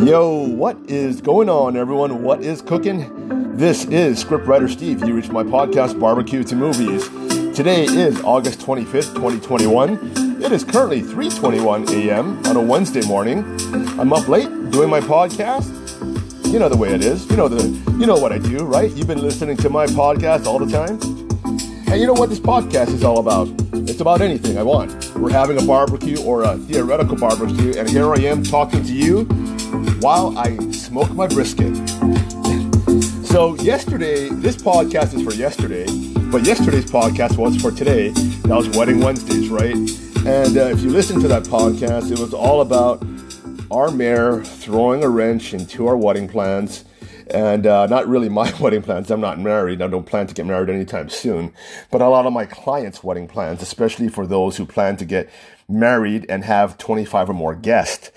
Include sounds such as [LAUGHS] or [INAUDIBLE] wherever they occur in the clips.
Yo, what is going on, everyone? What is cooking? This is Scriptwriter Steve. You reach my podcast, Barbecue to Movies. Today is August 25th, 2021. It is currently 3:21 a.m. on a Wednesday morning. I'm up late doing my podcast. You know the way it is. You know the you know what I do, right? You've been listening to my podcast all the time. And you know what this podcast is all about? It's about anything I want. We're having a barbecue or a theoretical barbecue, and here I am talking to you while I smoke my brisket. so, yesterday, this podcast is for yesterday, but yesterday's podcast was for today. That was Wedding Wednesdays, right? And uh, if you listen to that podcast, it was all about our mayor throwing a wrench into our wedding plans. And uh, not really my [LAUGHS] wedding plans. I'm not married. I don't plan to get married anytime soon. But a lot of my clients' wedding plans, especially for those who plan to get married and have 25 or more guests.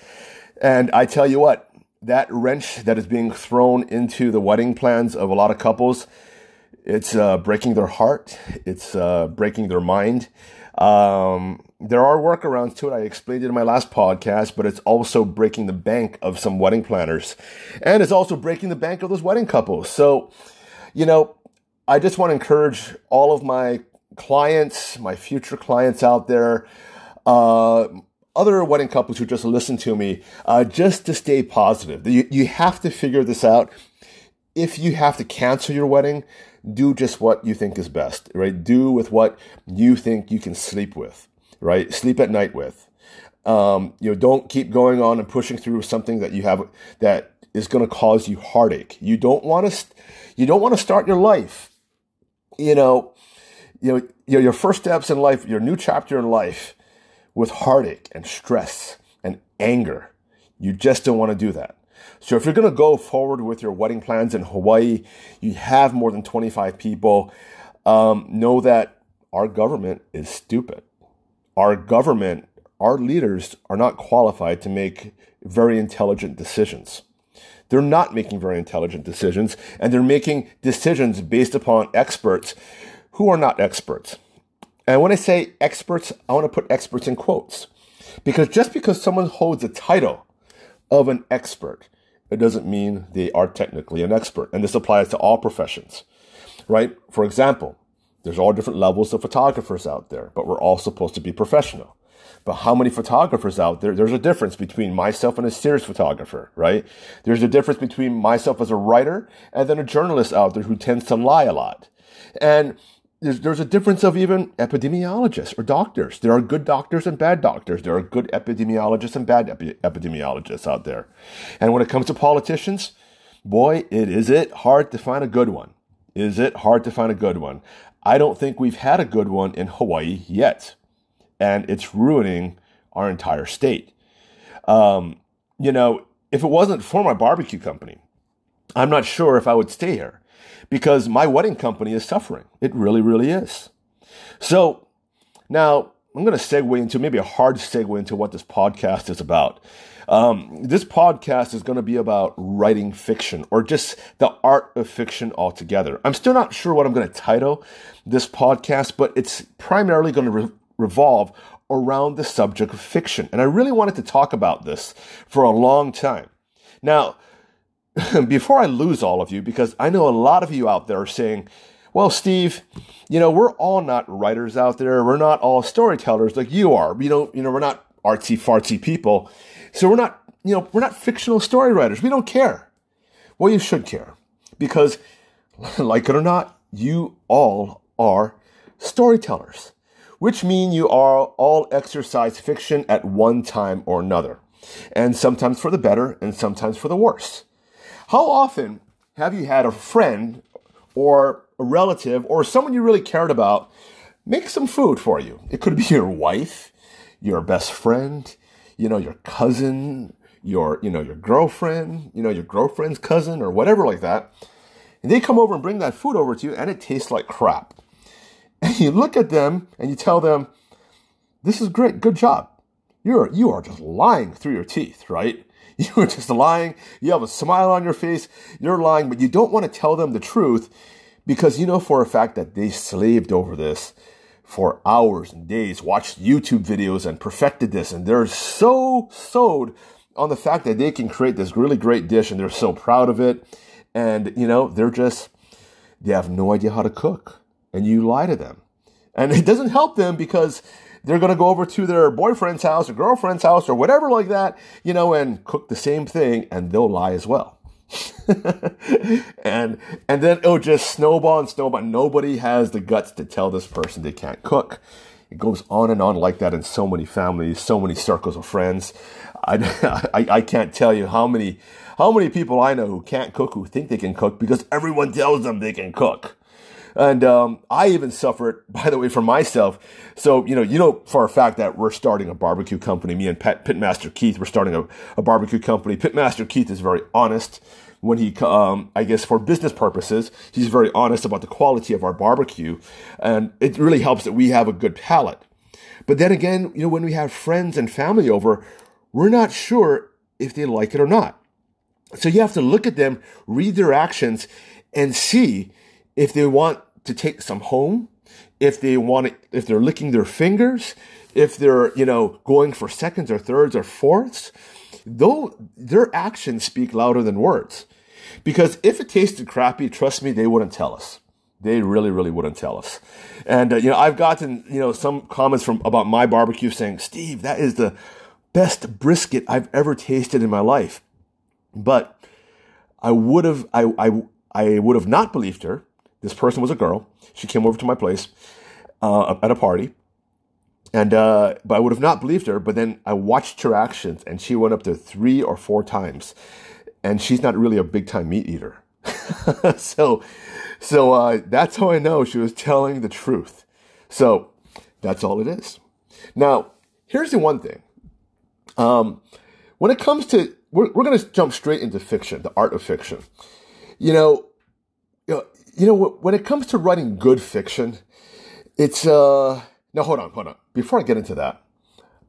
And I tell you what, that wrench that is being thrown into the wedding plans of a lot of couples, it's uh, breaking their heart. It's uh, breaking their mind. Um, there are workarounds to it. I explained it in my last podcast, but it's also breaking the bank of some wedding planners. And it's also breaking the bank of those wedding couples. So, you know, I just want to encourage all of my clients, my future clients out there, uh, other wedding couples who just listen to me, uh, just to stay positive. You, you have to figure this out. If you have to cancel your wedding, do just what you think is best, right? Do with what you think you can sleep with, right? Sleep at night with. Um, you know, don't keep going on and pushing through something that you have that is going to cause you heartache. You don't want to, you don't want to start your life, you know, you know, your first steps in life, your new chapter in life with heartache and stress and anger. You just don't want to do that. So if you're going to go forward with your wedding plans in Hawaii, you have more than 25 people, um, know that our government is stupid. Our government, our leaders are not qualified to make very intelligent decisions. They're not making very intelligent decisions, and they're making decisions based upon experts who are not experts. And when I say experts, I want to put experts in quotes. Because just because someone holds the title of an expert, it doesn't mean they are technically an expert. And this applies to all professions, right? For example, there's all different levels of photographers out there, but we're all supposed to be professional. But how many photographers out there? There's a difference between myself and a serious photographer, right? There's a difference between myself as a writer and then a journalist out there who tends to lie a lot. And there's, there's a difference of even epidemiologists or doctors. There are good doctors and bad doctors. There are good epidemiologists and bad epi- epidemiologists out there. And when it comes to politicians, boy, it is it hard to find a good one. Is it hard to find a good one? I don't think we've had a good one in Hawaii yet. And it's ruining our entire state. Um, you know, if it wasn't for my barbecue company, I'm not sure if I would stay here because my wedding company is suffering. It really, really is. So now I'm going to segue into maybe a hard segue into what this podcast is about. Um, this podcast is going to be about writing fiction or just the art of fiction altogether. I'm still not sure what I'm going to title this podcast, but it's primarily going to re- revolve around the subject of fiction. And I really wanted to talk about this for a long time. Now, [LAUGHS] before I lose all of you, because I know a lot of you out there are saying, well, Steve, you know, we're all not writers out there. We're not all storytellers like you are. You know, you know, we're not artsy fartsy people. So we're not, you know, we're not fictional story writers. We don't care. Well, you should care because [LAUGHS] like it or not, you all are storytellers, which mean you are all exercise fiction at one time or another. And sometimes for the better and sometimes for the worse. How often have you had a friend or a relative or someone you really cared about make some food for you? It could be [LAUGHS] your wife, your best friend, you know, your cousin, your, you know, your girlfriend, you know, your girlfriend's cousin or whatever like that. And they come over and bring that food over to you and it tastes like crap. [LAUGHS] And you look at them and you tell them, this is great. Good job. You're, you are just lying through your teeth, right? [LAUGHS] You're just lying. You have a smile on your face. You're lying, but you don't want to tell them the truth because you know for a fact that they slaved over this for hours and days, watched YouTube videos and perfected this. And they're so sewed on the fact that they can create this really great dish and they're so proud of it. And, you know, they're just, they have no idea how to cook. And you lie to them. And [LAUGHS] it doesn't help them because they're going to go over to their boyfriend's house or girlfriend's house or whatever like that, you know, and cook the same thing and they'll lie as well. [LAUGHS] and and then it'll just snowball and snowball. Nobody has the guts to tell this person they can't cook. It goes on and on like that in so many families, so many circles of friends. I, [LAUGHS] I, I can't tell you how many how many people I know who can't cook who think they can cook because everyone tells them they can cook. And um, I even suffered, [LAUGHS] by the way, for myself. So, you know, you know for a fact that we're starting a barbecue company. Me and Pitmaster Keith, we're starting a, a barbecue company. Pitmaster Keith is very honest when he, um, I guess, for business purposes, he's very honest about the quality of our barbecue, and it really helps that we have a good palate. But then again, you know, when we have friends and family over, we're not sure if they like it or not. So you have to look at them, read their actions, and see if they want to take some home, if they want it, if they're licking their fingers, if they're, you know, going for seconds or thirds or fourths, though their actions speak louder than words. Because if it tasted crappy, trust me, they wouldn't tell us. They really, really wouldn't tell us. And, uh, you know, I've gotten, you know, some comments from about my barbecue saying, Steve, that is the best brisket I've ever tasted in my life. But I would have, I, I, I would have not believed her. This person was a girl. She came over to my place uh, at a party. And, uh, but I would have not believed her. But then I watched her actions and she went up to three or four times and she's not really a big time meat eater. [LAUGHS] so, so uh, that's how I know she was telling the truth. So that's all it is. Now, here's the one thing. Um, when it comes to, we're, we're going to jump straight into fiction, the art of fiction. You know, you know, when it comes to writing good fiction, it's, uh, now hold on, hold on. Before I get into that,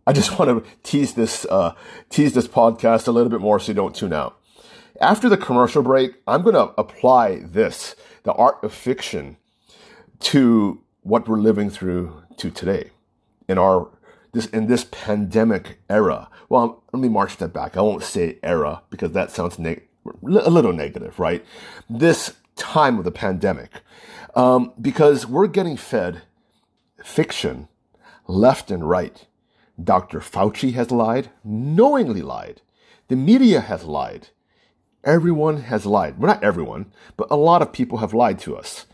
I just [LAUGHS] want to tease this, uh, tease this podcast a little bit more so you don't tune out. After the commercial break, I'm going to apply this, the art of fiction, to what we're living through to today in our this in this pandemic era. Well, let me march that back. I won't say era because that sounds neg- a little negative, right? This time of the pandemic, um, because we're getting fed fiction left and right. Dr. Fauci has lied, knowingly lied. The media has lied. Everyone has lied. Well, not everyone, but a lot of people have lied to us.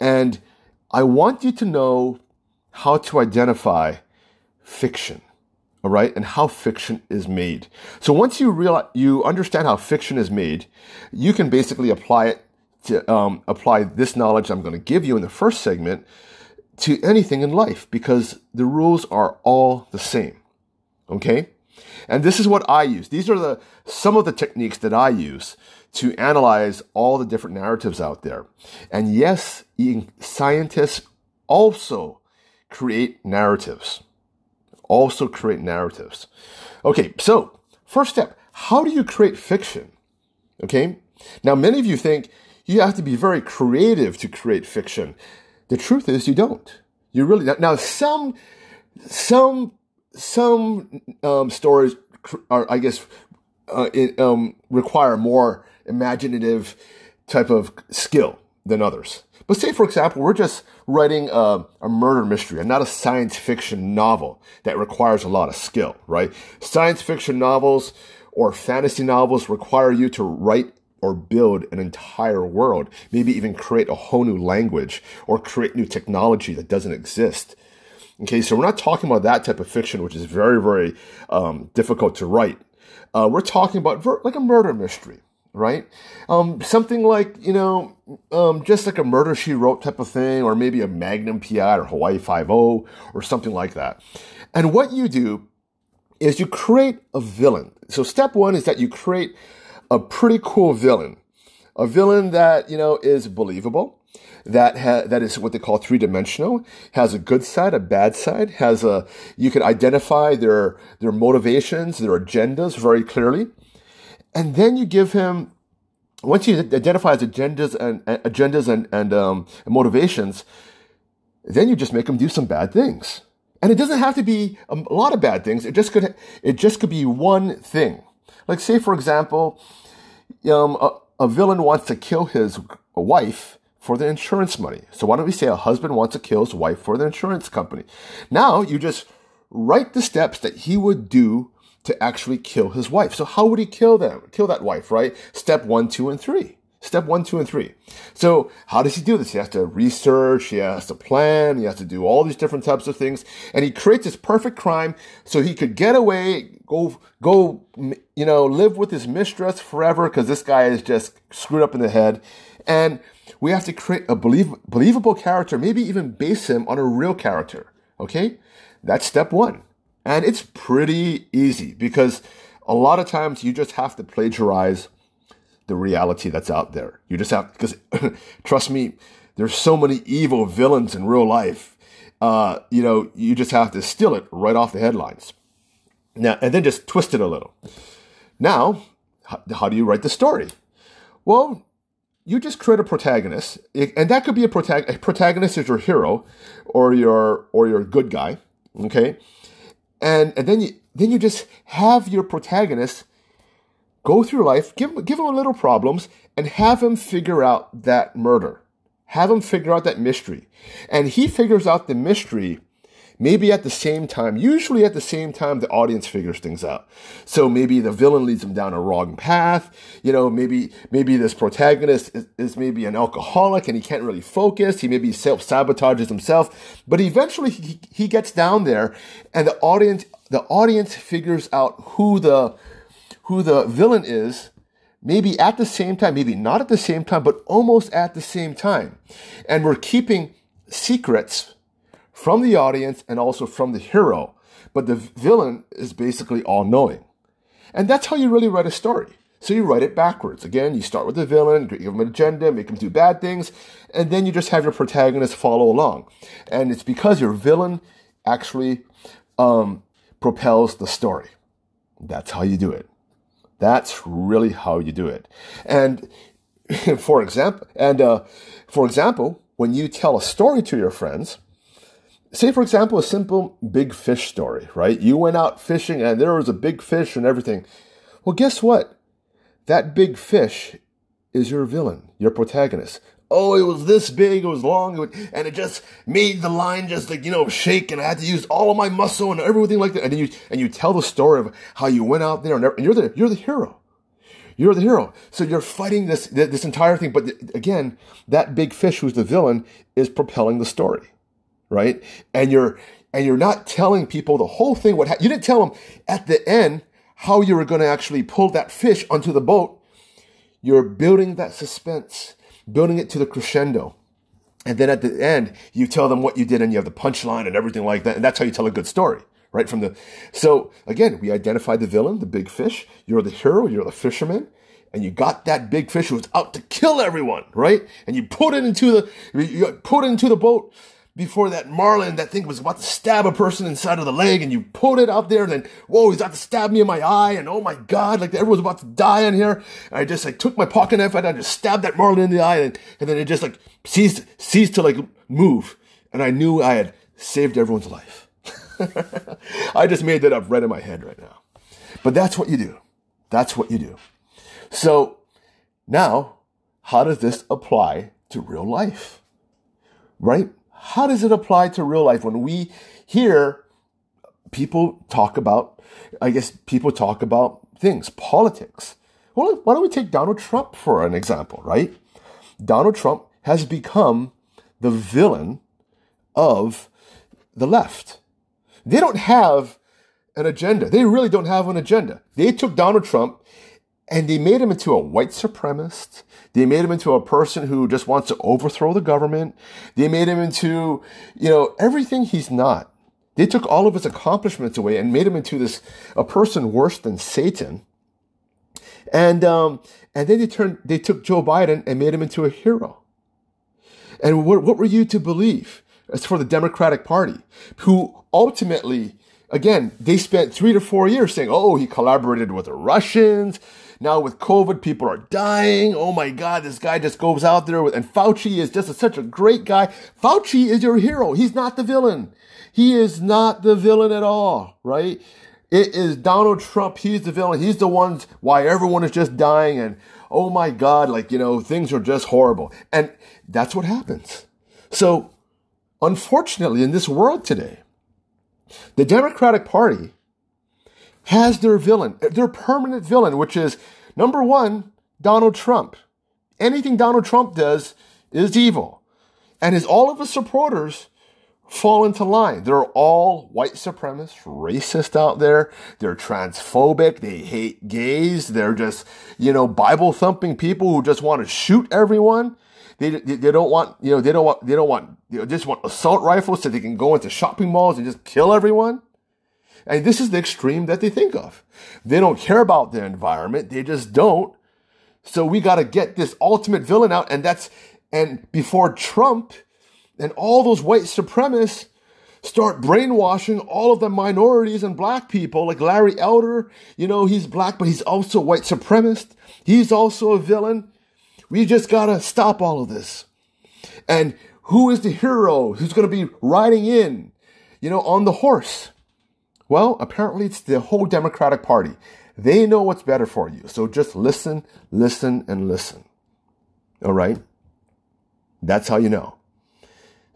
And I want you to know how to identify fiction, all right, and how fiction is made. So once you realize, you understand how fiction is made, you can basically apply it to um, apply this knowledge I'm going to give you in the first segment to anything in life because the rules are all the same. Okay? And this is what I use. These are the some of the techniques that I use to analyze all the different narratives out there. And yes, scientists also create narratives. Also create narratives. Okay, so first step, how do you create fiction? Okay? Now many of you think you have to be very creative to create fiction. The truth is you don't. You really don't. now some some some um, stories are, I guess, uh, it, um, require more imaginative type of skill than others. But say, for example, we're just writing a, a, murder mystery and not a science fiction novel that requires a lot of skill, right? Science fiction novels or fantasy novels require you to write or build an entire world, maybe even create a whole new language or create new technology that doesn't exist. Okay, so we're not talking about that type of fiction, which is very, very um, difficult to write. Uh, we're talking about ver- like a murder mystery, right? Um, something like, you know, um, just like a murder she wrote type of thing, or maybe a Magnum PI or Hawaii 5 or something like that. And what you do is you create a villain. So step one is that you create a pretty cool villain, a villain that, you know, is believable that ha- that is what they call three dimensional. Has a good side, a bad side. Has a you can identify their their motivations, their agendas very clearly, and then you give him once you identify his agendas and agendas and and, um, and motivations, then you just make him do some bad things. And it doesn't have to be a lot of bad things. It just could it just could be one thing. Like, say, for example, um, a, a villain wants to kill his wife for the insurance money. So why don't we say a husband wants to kill his wife for the insurance company? Now you just write the steps that he would do to actually kill his wife. So how would he kill them? Kill that wife, right? Step one, two, and three. Step one, two, and three. So how does he do this? He has to research, he has to plan, he has to do all these different types of things. And he creates this perfect crime so he could get away, go, go, you know, live with his mistress forever because this guy is just screwed up in the head. And we have to create a believable character, maybe even base him on a real character. Okay? That's step one. And it's pretty easy because a lot of times you just have to plagiarize the reality that's out there. You just have, because [LAUGHS] trust me, there's so many evil villains in real life. Uh, you know, you just have to steal it right off the headlines. Now, and then just twist it a little. Now, how, how do you write the story? Well, you just create a protagonist, and that could be a, protag- a protagonist is your hero, or your or your good guy, okay, and and then you then you just have your protagonist go through life, give, him give him a little problems, and have him figure out that murder. Have him figure out that mystery. And he figures out the mystery maybe at the same time, usually at the same time the audience figures things out. So maybe the villain leads him down a wrong path. You know, maybe, maybe this protagonist is, is maybe an alcoholic and he can't really focus. He maybe self-sabotages himself, but eventually he, he gets down there and the audience, the audience figures out who the, who the villain is, maybe at the same time, maybe not at the same time, but almost at the same time. And we're keeping secrets from the audience and also from the hero. But the villain is basically all knowing. And that's how you really write a story. So you write it backwards. Again, you start with the villain, give him an agenda, make him do bad things, and then you just have your protagonist follow along. And it's because your villain actually um, propels the story. That's how you do it. That's really how you do it. And [LAUGHS] for example, and uh, for example, when you tell a story to your friends, say for example a simple big fish story, right? You went out fishing and there was a big fish and everything. Well, guess what? That big fish is your villain, your protagonist oh, it was this big, it was long, and it just made the line just like, you know, shake, and I had to use all of my muscle and everything like that. And then you, and you tell the story of how you went out there and, you're the, you're the hero. You're the hero. So you're fighting this, this entire thing. But again, that big fish who's the villain is propelling the story, right? And you're, and you're not telling people the whole thing. What ha- you didn't tell them at the end how you were going to actually pull that fish onto the boat. You're building that suspense building it to the crescendo. And then at the end, you tell them what you did and you have the punchline and everything like that. And that's how you tell a good story, right? From the, so again, we identified the villain, the big fish. You're the hero, you're the fisherman. And you got that big fish who was out to kill everyone, right? And you put it into the, you put it into the boat before that marlin, that thing was about to stab a person inside of the leg, and you pulled it out there, and then, whoa, he's about to stab me in my eye, and oh my god, like everyone's about to die in here. And I just like took my pocket knife and I just stabbed that marlin in the eye, and, and then it just like ceased, ceased to like move. And I knew I had saved everyone's life. [LAUGHS] I just made that up right in my head right now. But that's what you do. That's what you do. So now, how does this apply to real life? Right? How does it apply to real life when we hear people talk about, I guess people talk about things, politics? Well, why don't we take Donald Trump for an example, right? Donald Trump has become the villain of the left. They don't have an agenda. They really don't have an agenda. They took Donald Trump and they made him into a white supremacist. They made him into a person who just wants to overthrow the government. They made him into, you know, everything he's not. They took all of his accomplishments away and made him into this, a person worse than Satan. And, um, and then they turned, they took Joe Biden and made him into a hero. And what, what were you to believe? As for the Democratic Party, who ultimately, again, they spent three to four years saying, oh, he collaborated with the Russians. Now with COVID, people are dying. Oh my God, this guy just goes out there with, and Fauci is just a, such a great guy. Fauci is your hero. He's not the villain. He is not the villain at all, right? It is Donald Trump. He's the villain. He's the ones why everyone is just dying. And oh my God, like, you know, things are just horrible. And that's what happens. So, unfortunately, in this world today, the Democratic Party has their villain, their permanent villain, which is number one, Donald Trump. Anything Donald Trump does is evil. And his all of his supporters fall into line. They're all white supremacists, racist out there. They're transphobic. They hate gays. They're just, you know, Bible thumping people who just want to shoot everyone. They, they, they, don't want, you know, they don't want, they don't want, they just want assault rifles so they can go into shopping malls and just kill everyone. And this is the extreme that they think of. They don't care about the environment. They just don't. So we got to get this ultimate villain out. And that's, and before Trump and all those white supremacists start brainwashing all of the minorities and black people, like Larry Elder, you know, he's black, but he's also white supremacist. He's also a villain. We just got to stop all of this. And who is the hero who's going to be riding in, you know, on the horse? Well, apparently it's the whole Democratic Party. They know what's better for you. So just listen, listen, and listen. All right? That's how you know.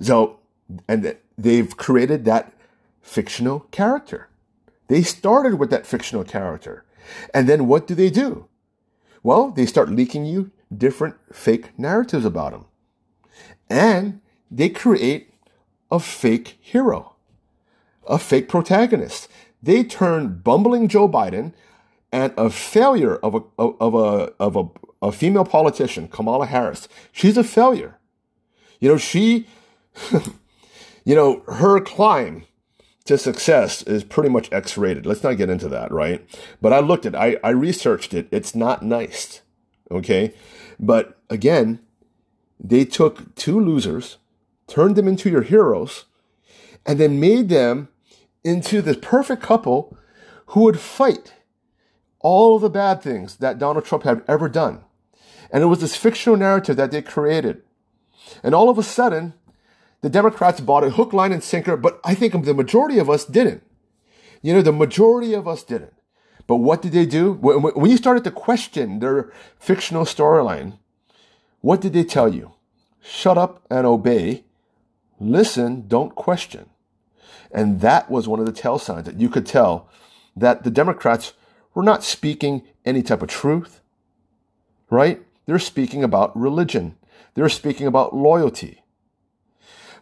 So, and they've created that fictional character. They started with that fictional character. And then what do they do? Well, they start leaking you different fake narratives about him. And they create a fake hero, a fake protagonist. They turn bumbling Joe Biden and a failure of a, of a, of a, a female politician, Kamala Harris. She's a failure. You know, she, [LAUGHS] you know, her climb to success is pretty much X rated. Let's not get into that, right? But I looked at I, I researched it. It's not nice. Okay. But again, they took two losers, turned them into your heroes, and then made them into this perfect couple who would fight all the bad things that Donald Trump had ever done. And it was this fictional narrative that they created. And all of a sudden, the Democrats bought it hook, line, and sinker, but I think the majority of us didn't. You know, the majority of us didn't. But what did they do? When you started to question their fictional storyline, what did they tell you? Shut up and obey. Listen, don't question. And that was one of the tell signs that you could tell that the Democrats were not speaking any type of truth, right? They're speaking about religion. They're speaking about loyalty.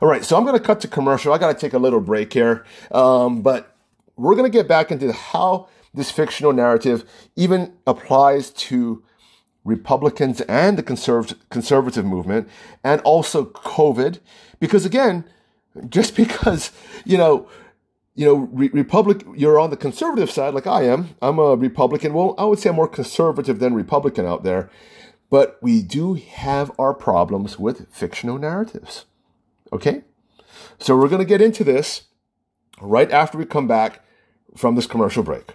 All right, so I'm going to cut to commercial. I got to take a little break here, um, but we're going to get back into how this fictional narrative even applies to Republicans and the conservative, conservative movement, and also COVID. Because again, just because you know, you know, re- Republic, you're on the conservative side, like I am. I'm a Republican. Well, I would say I'm more conservative than Republican out there. But we do have our problems with fictional narratives. Okay? So we're going to get into this right after we come back from this commercial break.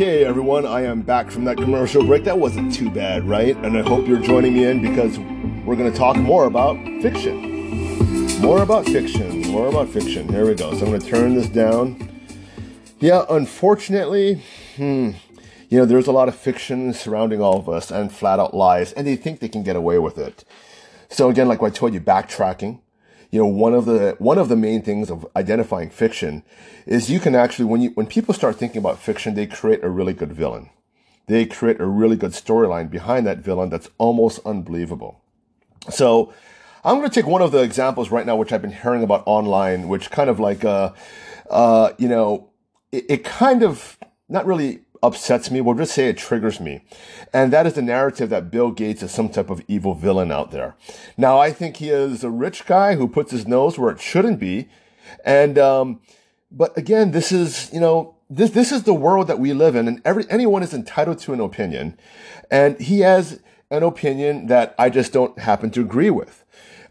Okay, everyone, I am back from that commercial break. That wasn't too bad, right? And I hope you're joining me in because we're going to talk more about fiction. More about fiction. More about fiction. Here we go. So I'm going to turn this down. Yeah, unfortunately, hmm, you know, there's a lot of fiction surrounding all of us and flat out lies, and they think they can get away with it. So again, like I told you, backtracking you know, one of the, one of the main things of identifying fiction is you can actually, when you, when people start thinking about fiction, they create a really good villain. They create a really good storyline behind that villain that's almost unbelievable. So, I'm going to take one of the examples right now, which I've been hearing about online, which kind of like, uh, uh, you know, it, it kind of not really upsets me. We'll just say it triggers me. And that is the narrative that Bill Gates is some type of evil villain out there. Now, I think he is a rich guy who puts his nose where it shouldn't be. And, um, but again, this is, you know, this, this is the world that we live in and every, anyone is entitled to an opinion. And he has an opinion that I just don't happen to agree with.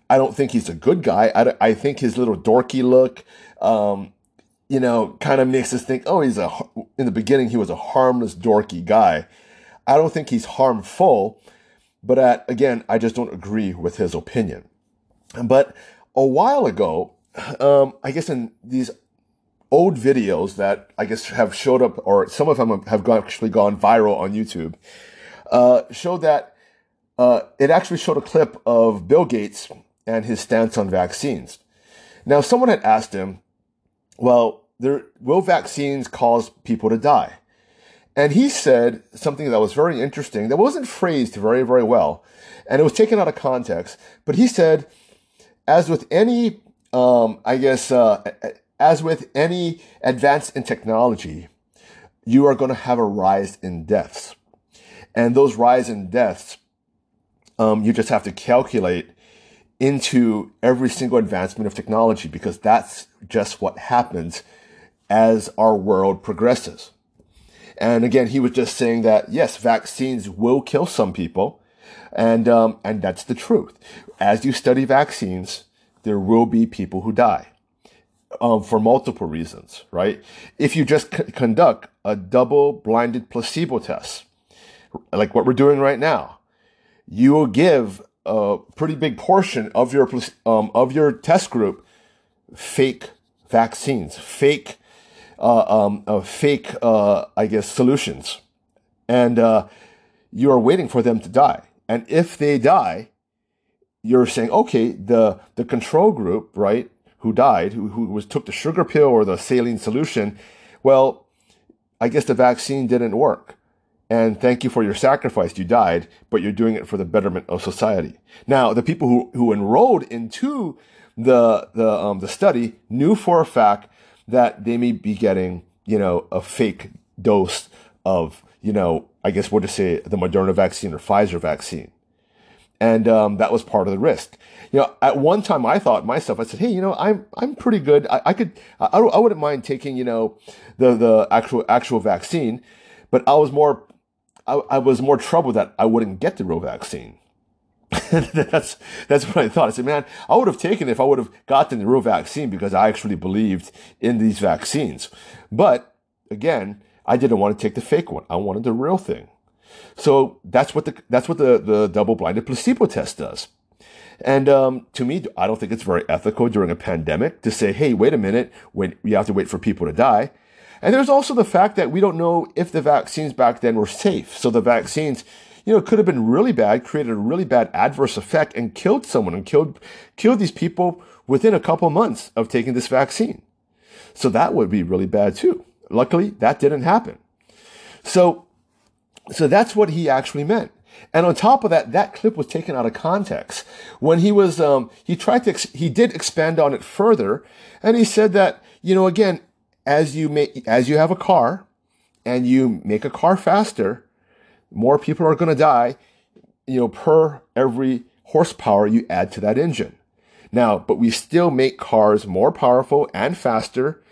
I don't think he's a good guy. I, I think his little dorky look, um, you know, kind of makes us think, oh, he's a, in the beginning, he was a harmless, dorky guy. I don't think he's harmful, but at, again, I just don't agree with his opinion. But a while ago, um, I guess in these old videos that I guess have showed up, or some of them have actually gone viral on YouTube, uh, showed that uh, it actually showed a clip of Bill Gates and his stance on vaccines. Now, someone had asked him, well, there, will vaccines cause people to die? And he said something that was very interesting that wasn't phrased very, very well. And it was taken out of context. But he said, as with any, um, I guess, uh, as with any advance in technology, you are going to have a rise in deaths. And those rise in deaths, um, you just have to calculate into every single advancement of technology because that's just what happens as our world progresses. And again, he was just saying that yes, vaccines will kill some people, and um, and that's the truth. As you study vaccines, there will be people who die um, for multiple reasons, right? If you just c- conduct a double-blinded placebo test, like what we're doing right now, you will give a pretty big portion of your um, of your test group fake vaccines, fake uh, um, uh, fake uh, I guess solutions, and uh, you are waiting for them to die. And if they die, you're saying, okay, the the control group, right, who died, who, who was took the sugar pill or the saline solution, well, I guess the vaccine didn't work and thank you for your sacrifice. You died, but you're doing it for the betterment of society. Now, the people who, who enrolled into the, the, um, the study knew for a fact that they may be getting, you know, a fake dose of, you know, I guess what to say, the Moderna vaccine or Pfizer vaccine. And, um, that was part of the risk. You know, at one time I thought myself, I said, Hey, you know, I'm, I'm pretty good. I, I could, I, I wouldn't mind taking, you know, the, the actual, actual vaccine, but I was more I, I was more troubled that I wouldn't get the real vaccine. [LAUGHS] that's that's what I thought. I said, man, I would have taken it if I would have gotten the real vaccine because I actually believed in these vaccines. But again, I didn't want to take the fake one. I wanted the real thing. So that's what the that's what the the double blinded placebo test does. And um, to me, I don't think it's very ethical during a pandemic to say, hey, wait a minute, when you have to wait for people to die. And there's also the fact that we don't know if the vaccines back then were safe. So the vaccines, you know, could have been really bad, created a really bad adverse effect and killed someone and killed, killed these people within a couple months of taking this vaccine. So that would be really bad too. Luckily, that didn't happen. So, so that's what he actually meant. And on top of that, that clip was taken out of context. When he was, um, he tried to, ex- he did expand on it further, and he said that, you know, again, as you make, as you have a car and you make a car faster, more people are going to die, you know, per every horsepower you add to that engine. Now, but we still make cars more powerful and faster,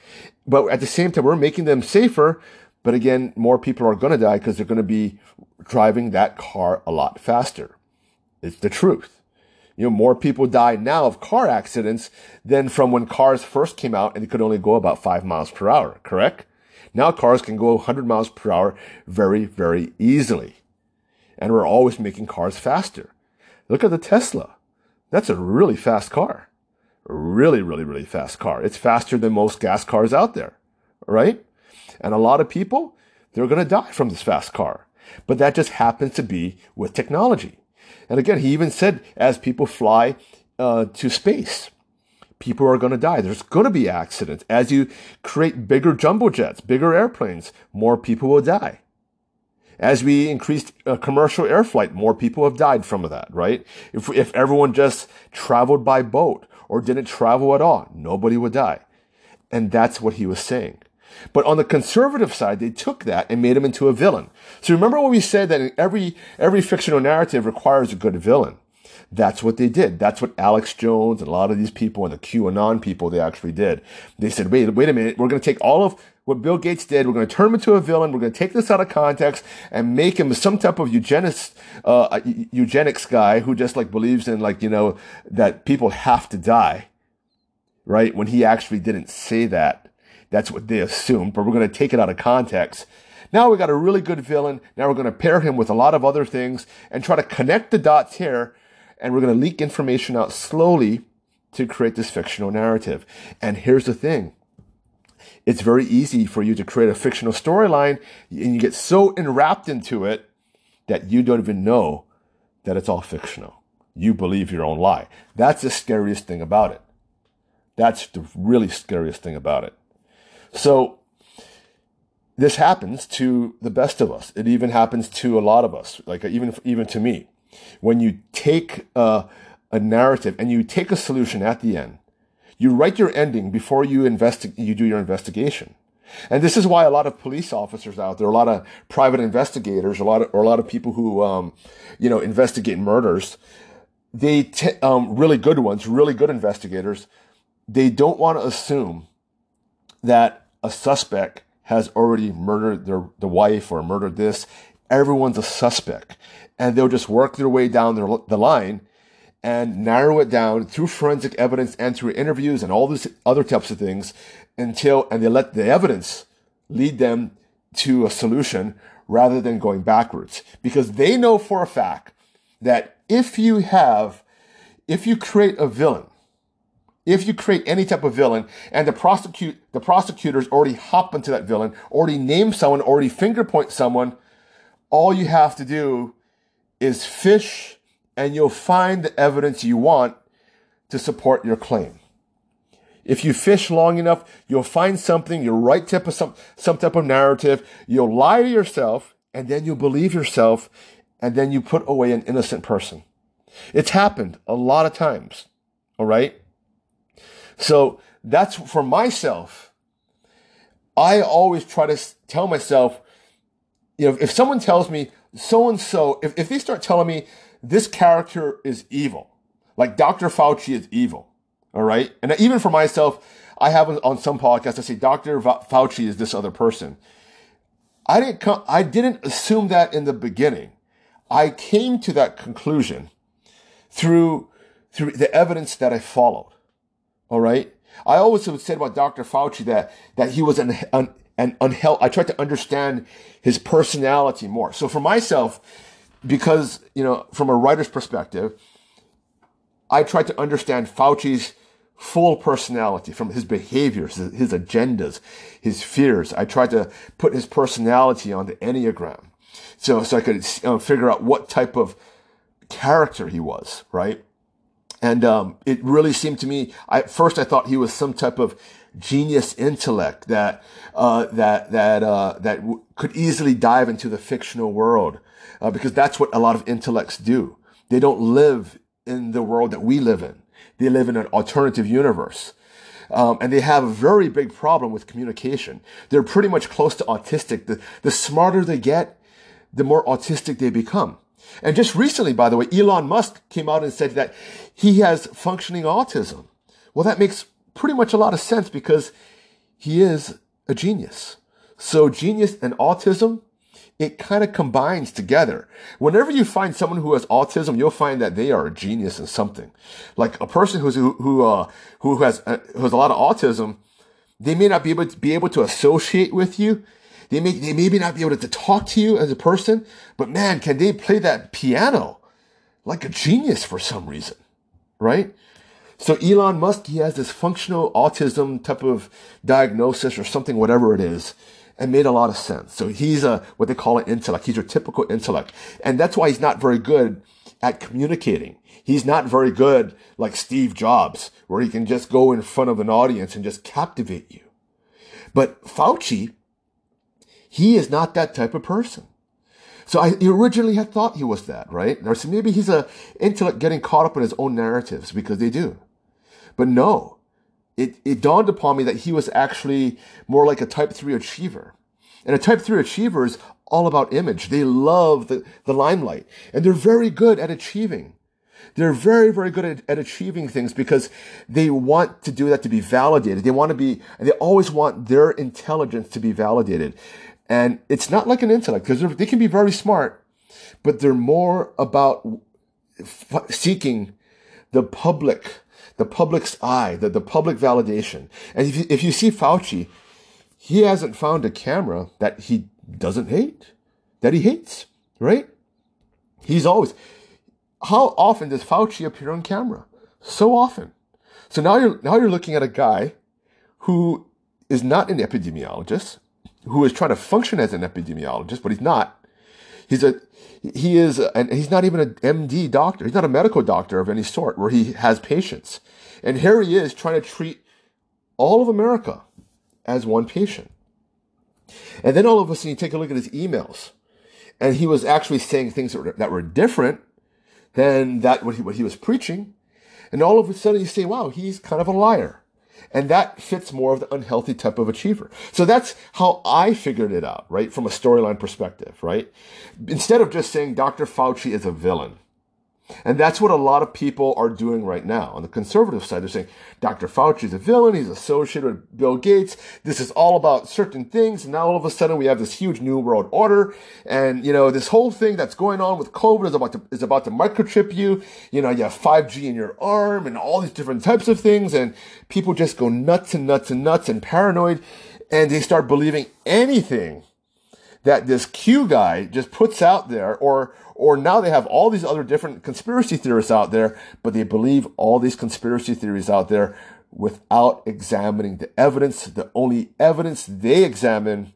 but at the same time, we're making them safer. But again, more people are going to die because they're going to be driving that car a lot faster. It's the truth you know, more people die now of car accidents than from when cars first came out and they could only go about five miles per hour, correct? Now cars can go 100 miles per hour very, very easily. And we're always making cars faster. Look at the Tesla. That's a really fast car. Really, really, really fast car. It's faster than most gas cars out there, right? And a lot of people, they're going to die from this fast car. But that just happens to be with technology. And again, he even said as people fly uh, to space, people are going to die. There's going to be accidents. As you create bigger jumbo jets, bigger airplanes, more people will die. As we increased uh, commercial air flight, more people have died from that, right? If, if everyone just traveled by boat or didn't travel at all, nobody would die. And that's what he was saying. But on the conservative side, they took that and made him into a villain. So remember when we said that every, every fictional narrative requires a good villain. That's what they did. That's what Alex Jones and a lot of these people and the QAnon people, they actually did. They said, wait, wait a minute. We're going to take all of what Bill Gates did. We're going to turn him into a villain. We're going to take this out of context and make him some type of eugenics, uh, eugenics guy who just like believes in like, you know, that people have to die. Right? When he actually didn't say that. That's what they assumed, but we're going to take it out of context. Now we got a really good villain. Now we're going to pair him with a lot of other things and try to connect the dots here. And we're going to leak information out slowly to create this fictional narrative. And here's the thing. It's very easy for you to create a fictional storyline and you get so enwrapped into it that you don't even know that it's all fictional. You believe your own lie. That's the scariest thing about it. That's the really scariest thing about it. So this happens to the best of us. It even happens to a lot of us, like even even to me. When you take a, a narrative and you take a solution at the end, you write your ending before you investi- you do your investigation. And this is why a lot of police officers out there, a lot of private investigators, a lot of, or a lot of people who, um, you know, investigate murders, they, t- um, really good ones, really good investigators, they don't want to assume that a suspect has already murdered their the wife or murdered this. Everyone's a suspect, and they'll just work their way down their, the line and narrow it down through forensic evidence and through interviews and all these other types of things until and they let the evidence lead them to a solution rather than going backwards because they know for a fact that if you have if you create a villain if you create any type of villain and the prosecute the prosecutors already hop into that villain, already name someone, already finger point someone, all you have to do is fish and you'll find the evidence you want to support your claim. If you fish long enough, you'll find something, you'll write type of some, some type of narrative, you'll lie to yourself, and then you'll believe yourself, and then you put away an innocent person. It's happened a lot of times. All right. So that's for myself. I always try to tell myself, you know, if someone tells me so and so, if, if they start telling me this character is evil, like Dr. Fauci is evil, all right? And even for myself, I have on some podcasts, I say Dr. Fauci is this other person. I didn't come, I didn't assume that in the beginning. I came to that conclusion through, through the evidence that I followed. All right. I always have said about Dr. Fauci that, that he was an, an, an unhealthy, I tried to understand his personality more. So for myself, because, you know, from a writer's perspective, I tried to understand Fauci's full personality from his behaviors, his agendas, his fears. I tried to put his personality on the Enneagram. So, so I could uh, figure out what type of character he was, right? And um, it really seemed to me. I, at first, I thought he was some type of genius intellect that uh, that that uh, that w- could easily dive into the fictional world, uh, because that's what a lot of intellects do. They don't live in the world that we live in. They live in an alternative universe. Um, and they have a very big problem with communication. They're pretty much close to autistic. The, the smarter they get, the more autistic they become. And just recently, by the way, Elon Musk came out and said that he has functioning autism. Well, that makes pretty much a lot of sense because he is a genius. So genius and autism, it kind of combines together. Whenever you find someone who has autism, you'll find that they are a genius in something. Like a person who's, who, who, uh, who has, uh, who has a lot of autism, they may not be able to be able to associate with you they may, they maybe not be able to talk to you as a person, but man, can they play that piano like a genius for some reason, right? So Elon Musk, he has this functional autism type of diagnosis or something, whatever it is, and made a lot of sense. So he's a, what they call an intellect. He's a typical intellect. And that's why he's not very good at communicating. He's not very good like Steve Jobs, where he can just go in front of an audience and just captivate you. But Fauci, he is not that type of person. So I originally had thought he was that, right? Or so maybe he's a intellect getting caught up in his own narratives because they do. But no, it, it dawned upon me that he was actually more like a type 3 achiever. And a type 3 achiever is all about image. They love the, the limelight and they're very good at achieving. They're very, very good at, at, achieving things because they want to do that to be validated. They want to be, they always want their intelligence to be validated. And it's not like an intellect because they can be very smart, but they're more about f- seeking the public, the public's eye, the, the public validation. And if you, if you see Fauci, he hasn't found a camera that he doesn't hate, that he hates, right? He's always, how often does Fauci appear on camera? So often. So now you're, now you're looking at a guy who is not an epidemiologist, who is trying to function as an epidemiologist, but he's not. He's a, he is, and he's not even an MD doctor. He's not a medical doctor of any sort where he has patients. And here he is trying to treat all of America as one patient. And then all of a sudden you take a look at his emails and he was actually saying things that were, that were different than that what he, what he was preaching. And all of a sudden you say, wow, he's kind of a liar. And that fits more of the unhealthy type of achiever. So that's how I figured it out, right? From a storyline perspective, right? Instead of just saying Dr. Fauci is a villain, and that's what a lot of people are doing right now. On the conservative side, they're saying Dr. Fauci is a villain. He's associated with Bill Gates. This is all about certain things. And now all of a sudden we have this huge new world order. And, you know, this whole thing that's going on with COVID is about to, is about to microchip you. You know, you have 5G in your arm and all these different types of things. And people just go nuts and nuts and nuts and paranoid. And they start believing anything that this Q guy just puts out there or, or now they have all these other different conspiracy theorists out there, but they believe all these conspiracy theories out there without examining the evidence. The only evidence they examine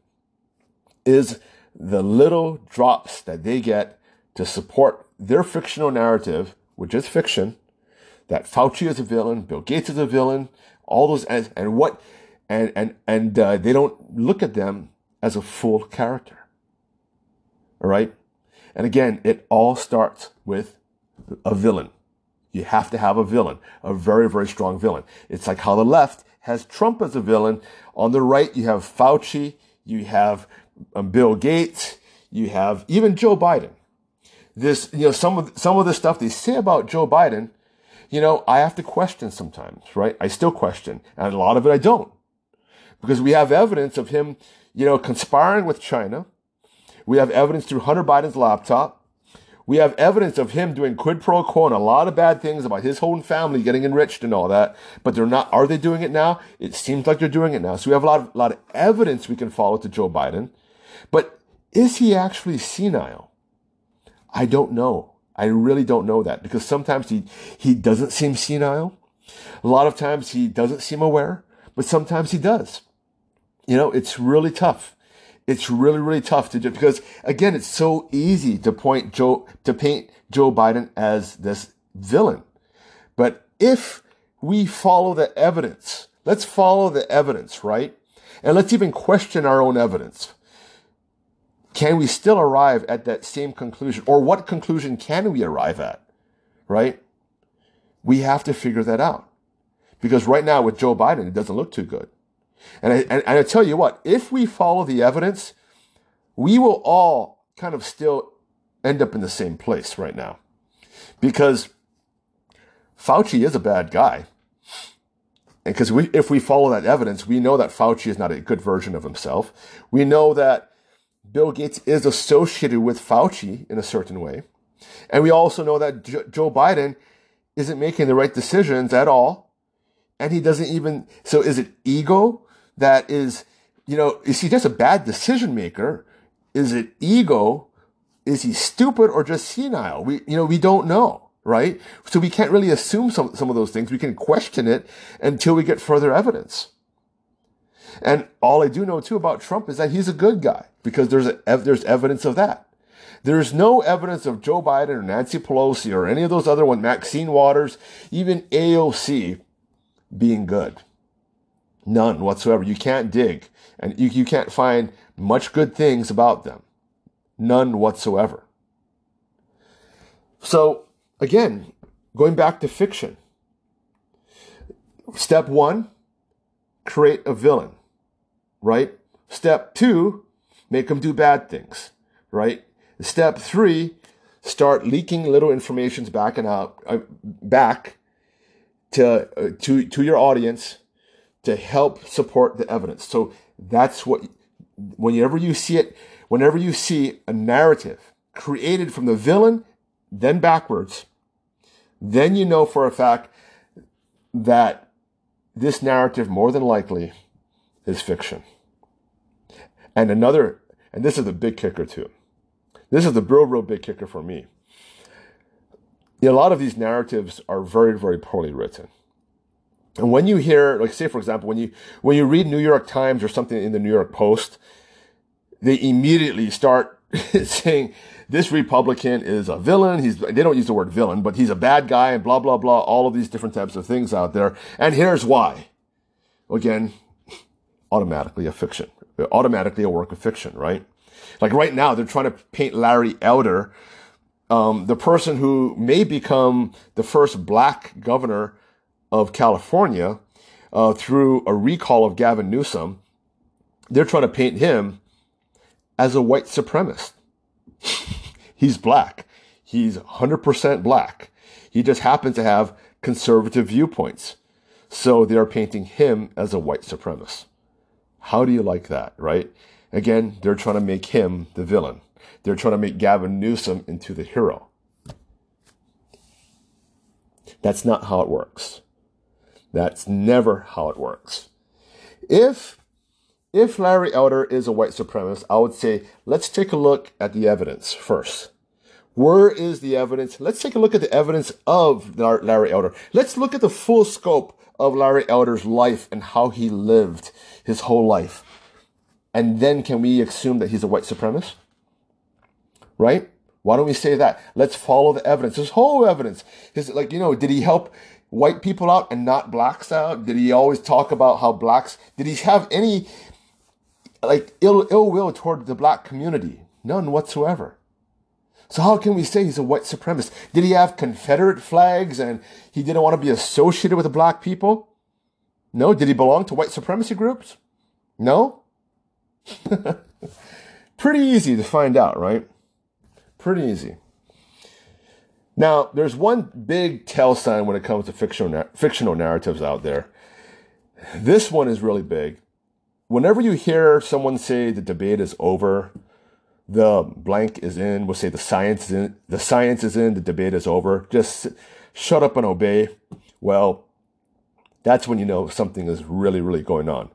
is the little drops that they get to support their fictional narrative, which is fiction, that Fauci is a villain, Bill Gates is a villain, all those, and, and what, and, and, and uh, they don't look at them as a full character. All right? And again, it all starts with a villain. You have to have a villain, a very, very strong villain. It's like how the left has Trump as a villain. On the right, you have Fauci, you have um, Bill Gates, you have even Joe Biden. This, you know, some of, some of the stuff they say about Joe Biden, you know, I have to question sometimes, right? I still question. And a lot of it I don't. Because we have evidence of him, you know, conspiring with China, we have evidence through Hunter Biden's laptop. We have evidence of him doing quid pro quo and a lot of bad things about his whole family getting enriched and all that. But they're not. Are they doing it now? It seems like they're doing it now. So we have a lot of, lot of evidence we can follow to Joe Biden. But is he actually senile? I don't know. I really don't know that because sometimes he, he doesn't seem senile. A lot of times he doesn't seem aware, but sometimes he does. You know, it's really tough. It's really, really tough to do because again, it's so easy to point Joe, to paint Joe Biden as this villain. But if we follow the evidence, let's follow the evidence, right? And let's even question our own evidence. Can we still arrive at that same conclusion? Or what conclusion can we arrive at? Right? We have to figure that out. Because right now with Joe Biden, it doesn't look too good. And I, and, I tell you what, if we follow the evidence, we will all kind of still end up in the same place right now. Because Fauci is a bad guy. And because we, if we follow that evidence, we know that Fauci is not a good version of himself. We know that Bill Gates is associated with Fauci in a certain way. And we also know that Joe Biden isn't making the right decisions at all. And he doesn't even, so is it ego? That is, you know, is he just a bad decision maker? Is it ego? Is he stupid or just senile? We, you know, we don't know, right? So we can't really assume some, some of those things. We can question it until we get further evidence. And all I do know too about Trump is that he's a good guy because there's a, there's evidence of that. There's no evidence of Joe Biden or Nancy Pelosi or any of those other ones, Maxine Waters, even AOC being good. None whatsoever. You can't dig and you, you can't find much good things about them. None whatsoever. So again, going back to fiction. Step one, create a villain, right? Step two, make them do bad things, right? Step three, start leaking little informations back and out, uh, back to, uh, to, to your audience to help support the evidence. So that's what, whenever you see it, whenever you see a narrative created from the villain, then backwards, then you know for a fact that this narrative more than likely is fiction. And another, and this is the big kicker too. This is the real, real big kicker for me. a lot of these narratives are very, very poorly written. And when you hear, like say for example, when you when you read New York Times or something in the New York Post, they immediately start [LAUGHS] saying this Republican is a villain. He's they don't use the word villain, but he's a bad guy and blah blah blah. All of these different types of things out there. And here's why. Again, automatically a fiction, automatically a work of fiction, right? Like right now, they're trying to paint Larry Elder, um, the person who may become the first black governor of California uh, through a recall of Gavin Newsom. They're trying to paint him as a white supremacist. [LAUGHS] He's black. He's 100% black. He just happens to have conservative viewpoints. So they are painting him as a white supremacist. How do you like that, right? Again, they're trying to make him the villain. They're trying to make Gavin Newsom into the hero. That's not how it works. That's never how it works. If if Larry Elder is a white supremacist, I would say let's take a look at the evidence first. Where is the evidence? Let's take a look at the evidence of Larry Elder. Let's look at the full scope of Larry Elder's life and how he lived his whole life. And then can we assume that he's a white supremacist? Right? Why don't we say that? Let's follow the evidence. His whole evidence. His like, you know, did he help white people out and not blacks out? Did he always talk about how blacks did he have any like ill ill will toward the black community? None whatsoever. So how can we say he's a white supremacist? Did he have Confederate flags and he didn't want to be associated with the black people? No. Did he belong to white supremacy groups? No. [LAUGHS] Pretty easy to find out, right? Pretty easy. Now, there's one big tell sign when it comes to fictional, fictional narratives out there. This one is really big. Whenever you hear someone say the debate is over, the blank is in, we'll say the science is in, the science is in, the debate is over, just shut up and obey. Well, that's when you know something is really, really going on.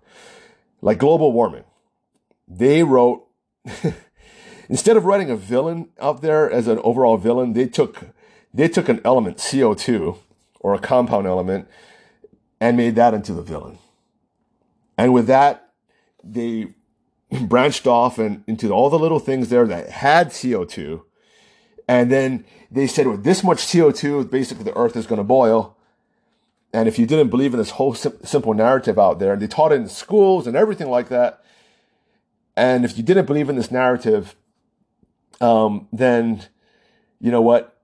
Like global warming they wrote [LAUGHS] instead of writing a villain out there as an overall villain, they took they took an element CO2 or a compound element and made that into the villain. And with that, they [CLEARS THROAT] branched off and into all the little things there that had CO2. And then they said, with this much CO2, basically the earth is going to boil. And if you didn't believe in this whole sim- simple narrative out there, and they taught it in schools and everything like that, and if you didn't believe in this narrative, um, then you know what?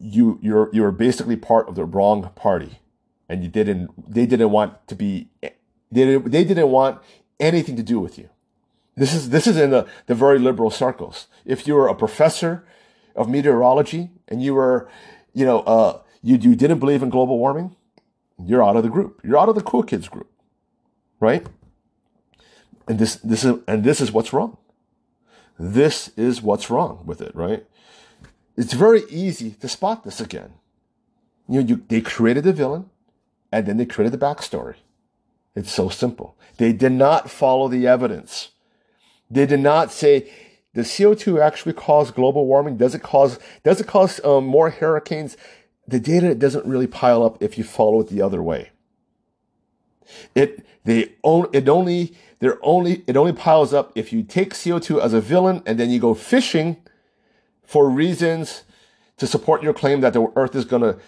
You you're you're basically part of the wrong party, and you didn't. They didn't want to be. They didn't, they didn't want anything to do with you. This is this is in the, the very liberal circles. If you were a professor of meteorology and you were, you know, uh, you you didn't believe in global warming, you're out of the group. You're out of the cool kids group, right? And this, this is, and this is what's wrong. This is what's wrong with it, right? It's very easy to spot this again. You know, you, they created the villain and then they created the backstory. It's so simple. They did not follow the evidence. They did not say, does CO2 actually cause global warming? Does it cause, does it cause um, more hurricanes? The data doesn't really pile up if you follow it the other way. It, they, it only, they're only, it only piles up if you take CO2 as a villain and then you go fishing for reasons to support your claim that the earth is going to,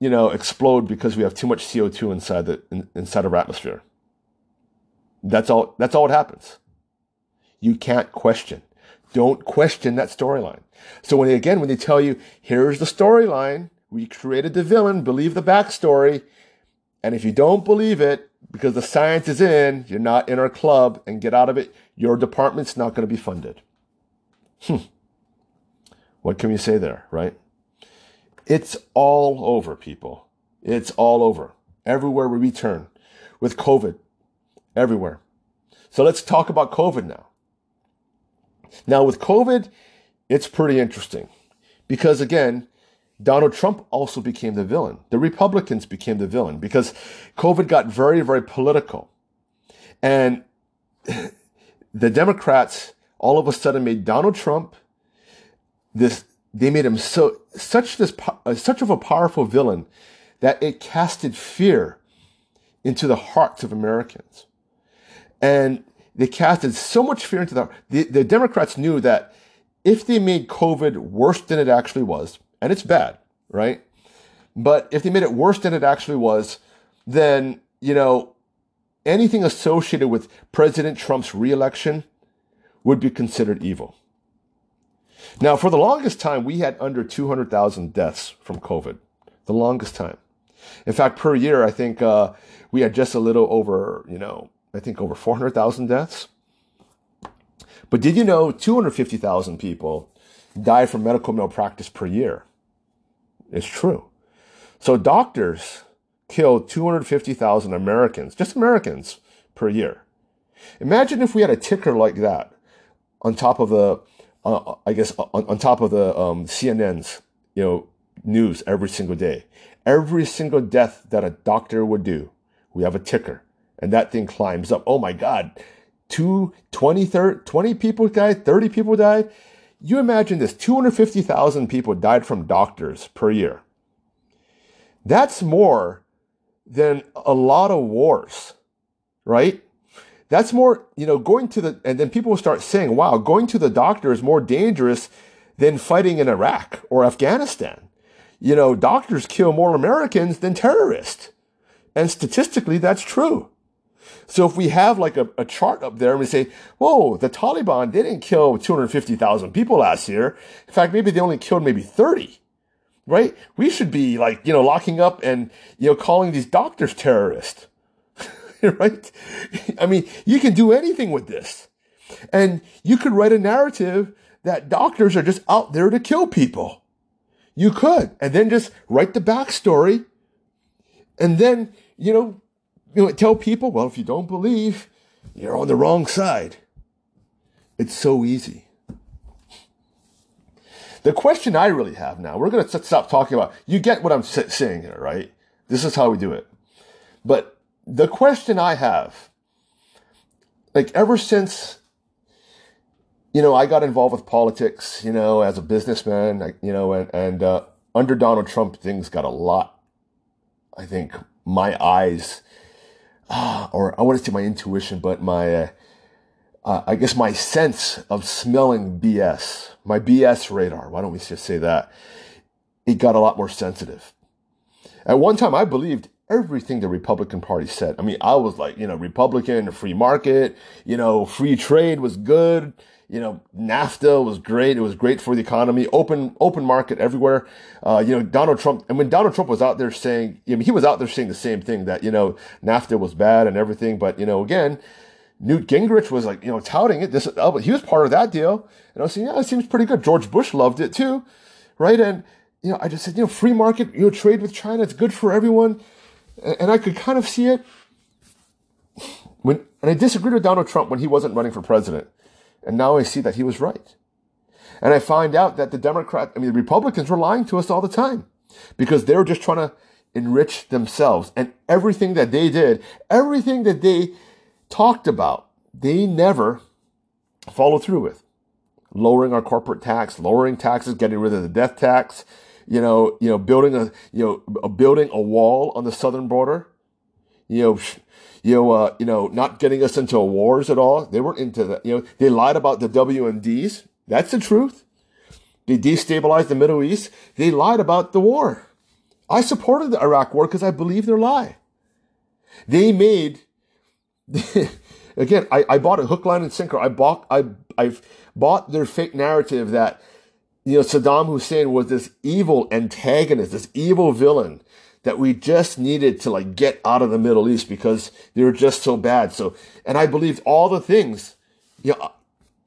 you know, explode because we have too much CO2 inside the, in, inside our atmosphere. That's all, that's all it happens. You can't question. Don't question that storyline. So when they, again, when they tell you, here's the storyline, we created the villain, believe the backstory, And if you don't believe it, because the science is in, you're not in our club and get out of it, your department's not going to be funded. Hmm. What can we say there, right? It's all over, people. It's all over. Everywhere we turn with COVID. Everywhere. So let's talk about COVID now. Now, with COVID, it's pretty interesting because, again, Donald Trump also became the villain. The Republicans became the villain because COVID got very, very political. And [LAUGHS] the Democrats all of a sudden made Donald Trump this, they made him so, such this, uh, such of a powerful villain that it casted fear into the hearts of Americans. And they casted so much fear into the, the, the Democrats knew that if they made COVID worse than it actually was, and it's bad, right? But if they made it worse than it actually was, then, you know, anything associated with President Trump's reelection would be considered evil. Now, for the longest time, we had under 200,000 deaths from COVID. The longest time. In fact, per year, I think uh, we had just a little over, you know, I think over 400,000 deaths. But did you know 250,000 people die from medical malpractice per year? It's true. So doctors kill 250,000 Americans, just Americans, per year. Imagine if we had a ticker like that on top of the, I guess, on, on top of the um, CNN's, you know, news every single day. Every single death that a doctor would do, we have a ticker, and that thing climbs up. Oh my God, two, 20, 30, 20 people died, 30 people died. You imagine this 250,000 people died from doctors per year. That's more than a lot of wars, right? That's more, you know, going to the, and then people will start saying, wow, going to the doctor is more dangerous than fighting in Iraq or Afghanistan. You know, doctors kill more Americans than terrorists. And statistically, that's true. So if we have like a, a chart up there and we say, whoa, the Taliban didn't kill 250,000 people last year. In fact, maybe they only killed maybe 30, right? We should be like, you know, locking up and, you know, calling these doctors terrorists, [LAUGHS] right? I mean, you can do anything with this. And you could write a narrative that doctors are just out there to kill people. You could. And then just write the backstory. And then, you know, you know, tell people, well, if you don't believe, you're on the wrong side. It's so easy. The question I really have now, we're going to stop talking about, you get what I'm saying here, right? This is how we do it. But the question I have, like ever since, you know, I got involved with politics, you know, as a businessman, you know, and, and uh, under Donald Trump, things got a lot, I think, my eyes ah, or I want to say my intuition, but my, uh, uh, I guess my sense of smelling BS, my BS radar. Why don't we just say that? It got a lot more sensitive. At one time, I believed everything the Republican Party said. I mean, I was like, you know, Republican, free market, you know, free trade was good you know, NAFTA was great. It was great for the economy. Open, open market everywhere. Uh, you know, Donald Trump, and when Donald Trump was out there saying, I mean, he was out there saying the same thing that, you know, NAFTA was bad and everything. But, you know, again, Newt Gingrich was like, you know, touting it. This, uh, he was part of that deal. And I was saying, yeah, it seems pretty good. George Bush loved it too. Right. And, you know, I just said, you know, free market, you know, trade with China. It's good for everyone. And I could kind of see it when, and I disagreed with Donald Trump when he wasn't running for president. And now I see that he was right. And I find out that the Democrat, I mean, the Republicans were lying to us all the time because they were just trying to enrich themselves. And everything that they did, everything that they talked about, they never followed through with. Lowering our corporate tax, lowering taxes, getting rid of the death tax, you know, you know, building a, you know, building a wall on the southern border, you know, you know, uh, you know, not getting us into wars at all. They weren't into that. You know, they lied about the WMDs. That's the truth. They destabilized the Middle East. They lied about the war. I supported the Iraq war because I believe their lie. They made, [LAUGHS] again, I, I bought a hook, line, and sinker. I bought, I, I've bought their fake narrative that, you know, Saddam Hussein was this evil antagonist, this evil villain that we just needed to like get out of the Middle East because they were just so bad. So, and I believed all the things. Yeah, you know,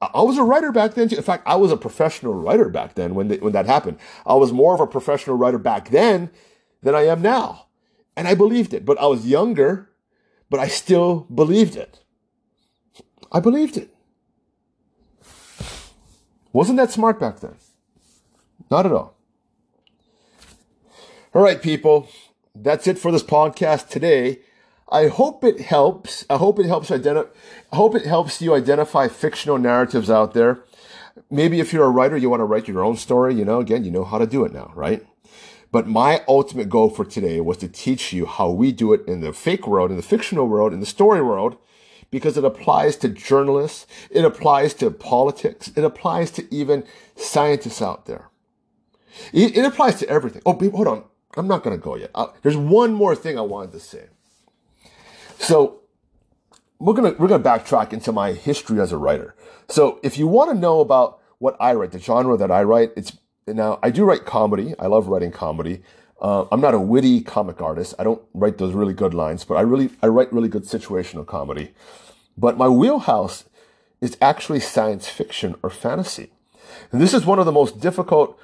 I, was a writer back then. In fact, I was a professional writer back then when when that happened. I was more of a professional writer back then than I am now, and I believed it. But I was younger, but I still believed it. I believed it. Wasn't that smart back then? Not at all. All right, people that's it for this podcast today. I hope it helps. I hope it helps identify. I hope it helps you identify fictional narratives out there. Maybe if you're a writer, you want to write your own story. You know, again, you know how to do it now, right? But my ultimate goal for today was to teach you how we do it in the fake world, in the fictional world, in the story world, because it applies to journalists, it applies to politics, it applies to even scientists out there. It, it applies to everything. Oh, hold on. I'm not going to go yet. Uh, there's one more thing I wanted to say. So we're gonna we're gonna backtrack into my history as a writer. So if you want to know about what I write, the genre that I write, it's now I do write comedy. I love writing comedy. Uh, I'm not a witty comic artist. I don't write those really good lines, but I really I write really good situational comedy. But my wheelhouse is actually science fiction or fantasy. And this is one of the most difficult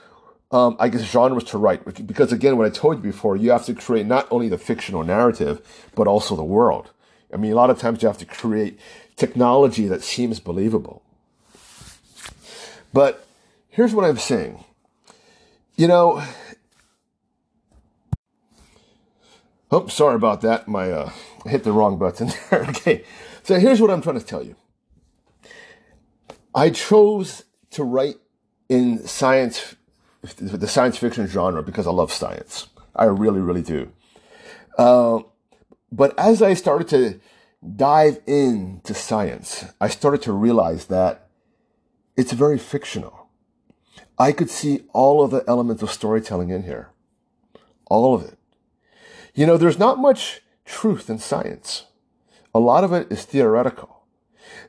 um, I guess, genres to write. Because again, what I told you before, you have to create not only the fictional narrative, but also the world. I mean, a lot of times you have to create technology that seems believable. But here's what I'm saying. You know, oh, sorry about that. My, uh, hit the wrong button there. [LAUGHS] okay. So here's what I'm trying to tell you. I chose to write in science the science fiction genre because I love science. I really, really do. Uh, but as I started to dive into science, I started to realize that it's very fictional. I could see all of the elements of storytelling in here. All of it. You know, there's not much truth in science. A lot of it is theoretical.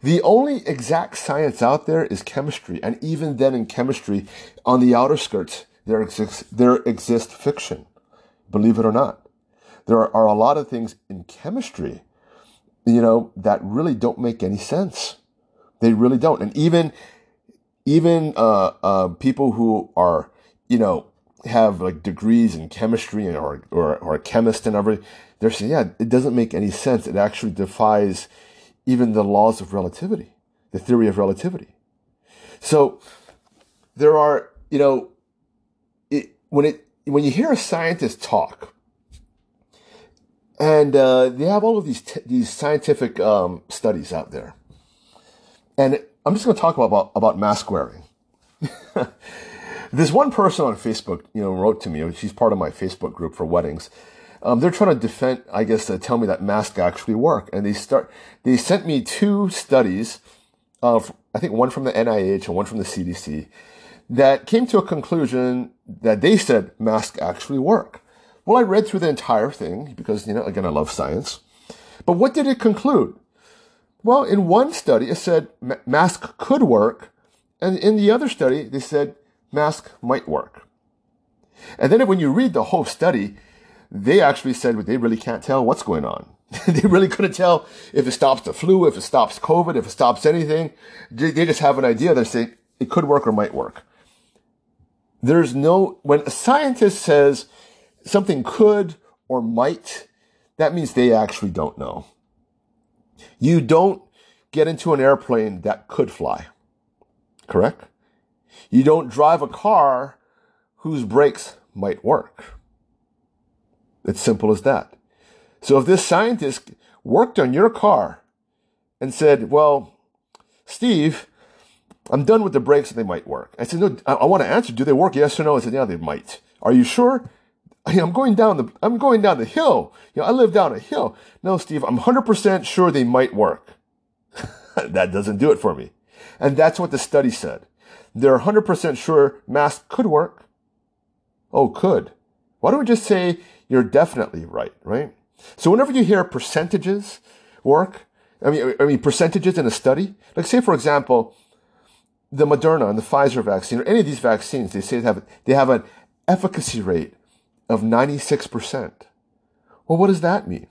The only exact science out there is chemistry, and even then in chemistry, on the outer skirts, there exists, there exists fiction. Believe it or not. There are a lot of things in chemistry, you know, that really don't make any sense. They really don't. And even, even, uh, uh, people who are, you know, have like degrees in chemistry and, or, or, or chemist and everything, they're saying, yeah, it doesn't make any sense. It actually defies, even the laws of relativity, the theory of relativity. So there are, you know, it, when it when you hear a scientist talk, and uh, they have all of these t- these scientific um, studies out there, and I'm just going to talk about about mask wearing. [LAUGHS] this one person on Facebook, you know, wrote to me. She's part of my Facebook group for weddings, um, they're trying to defend, I guess, to tell me that masks actually work. And they start, they sent me two studies, of, I think one from the NIH and one from the CDC, that came to a conclusion that they said masks actually work. Well, I read through the entire thing because, you know, again, I love science. But what did it conclude? Well, in one study, it said mask could work. And in the other study, they said mask might work. And then when you read the whole study, they actually said they really can't tell what's going on. [LAUGHS] they really couldn't tell if it stops the flu, if it stops COVID, if it stops anything. They just have an idea. They say it could work or might work. There's no, when a scientist says something could or might, that means they actually don't know. You don't get into an airplane that could fly. Correct? You don't drive a car whose brakes might work. It's simple as that. So if this scientist worked on your car and said, well, Steve, I'm done with the brakes and they might work. I said, no, I, I want to answer. Do they work? Yes or no? I said, yeah, they might. Are you sure? I'm going down the, I'm going down the hill. You know, I live down a hill. No, Steve, I'm 100% sure they might work. [LAUGHS] that doesn't do it for me. And that's what the study said. They're 100% sure masks could work. Oh, could. Why don't we just say you're definitely right, right? So whenever you hear percentages work, I mean, I mean percentages in a study, like say for example, the Moderna and the Pfizer vaccine or any of these vaccines, they say they have they have an efficacy rate of 96%. Well, what does that mean?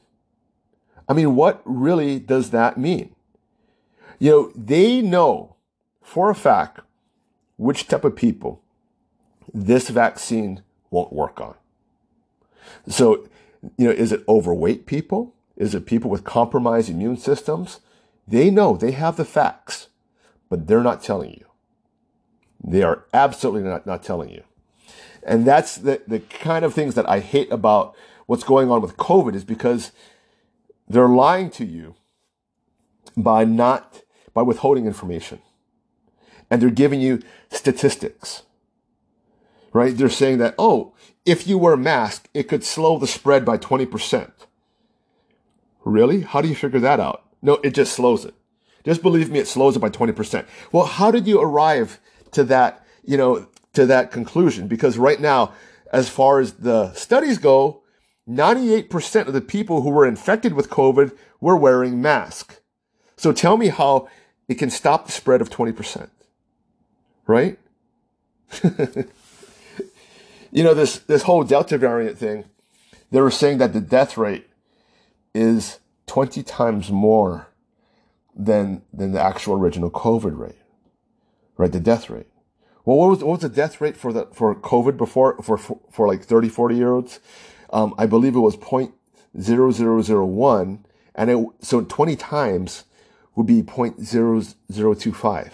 I mean, what really does that mean? You know, they know for a fact which type of people this vaccine won't work on. So, you know, is it overweight people? Is it people with compromised immune systems? They know, they have the facts, but they're not telling you. They are absolutely not, not telling you. And that's the, the kind of things that I hate about what's going on with COVID is because they're lying to you by not, by withholding information. And they're giving you statistics, right? They're saying that, oh, if you wear a mask, it could slow the spread by 20%. Really? How do you figure that out? No, it just slows it. Just believe me, it slows it by 20%. Well, how did you arrive to that, you know, to that conclusion? Because right now, as far as the studies go, 98% of the people who were infected with COVID were wearing masks. So tell me how it can stop the spread of 20%. Right? [LAUGHS] you know, this, this whole Delta variant thing, they were saying that the death rate is 20 times more than, than the actual original COVID rate. Right? The death rate. Well, what was, what was the death rate for the, for COVID before, for, for, for like 30, 40 year olds? Um, I believe it was 0.0001 and it, so 20 times would be 0.0025.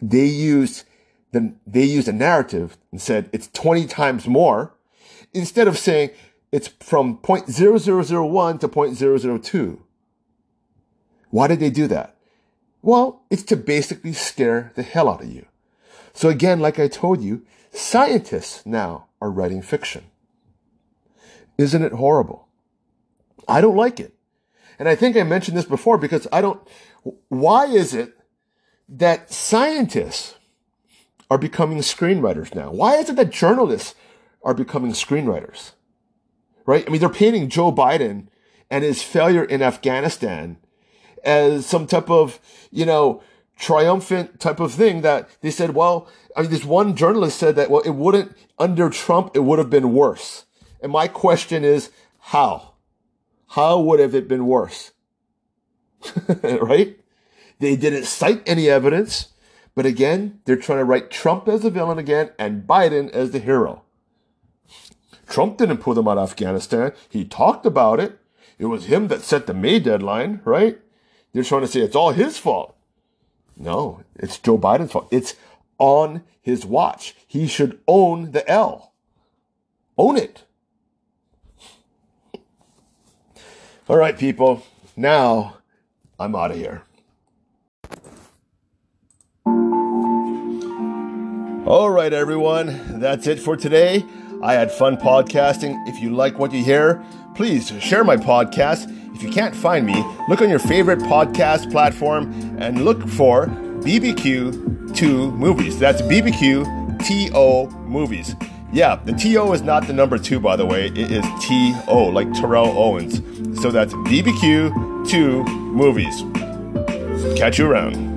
They used the, they used a narrative and said it's 20 times more instead of saying it's from 0.0001 to 0.002. Why did they do that? Well, it's to basically scare the hell out of you. So again, like I told you, scientists now are writing fiction. Isn't it horrible? I don't like it. And I think I mentioned this before because I don't, why is it that scientists are becoming screenwriters now? Why is it that journalists are becoming screenwriters? Right? I mean, they're painting Joe Biden and his failure in Afghanistan as some type of, you know, triumphant type of thing that they said, well, I mean, this one journalist said that, well, it wouldn't, under Trump, it would have been worse. And my question is, how? How would have it been worse? [LAUGHS] right? They didn't cite any evidence, but again, they're trying to write Trump as the villain again and Biden as the hero. Trump didn't pull them out of Afghanistan. He talked about it. It was him that set the May deadline, right? They're trying to say it's all his fault. No, it's Joe Biden's fault. It's on his watch. He should own the L. Own it. All right, people. Now I'm out of here. All right, everyone. That's it for today. I had fun podcasting. If you like what you hear, please share my podcast. If you can't find me, look on your favorite podcast platform and look for BBQ TO Movies. That's BBQ TO Movies. Yeah, the TO is not the number two, by the way. It is TO, like Terrell Owens. So that's BBQ TO movies. Catch you around.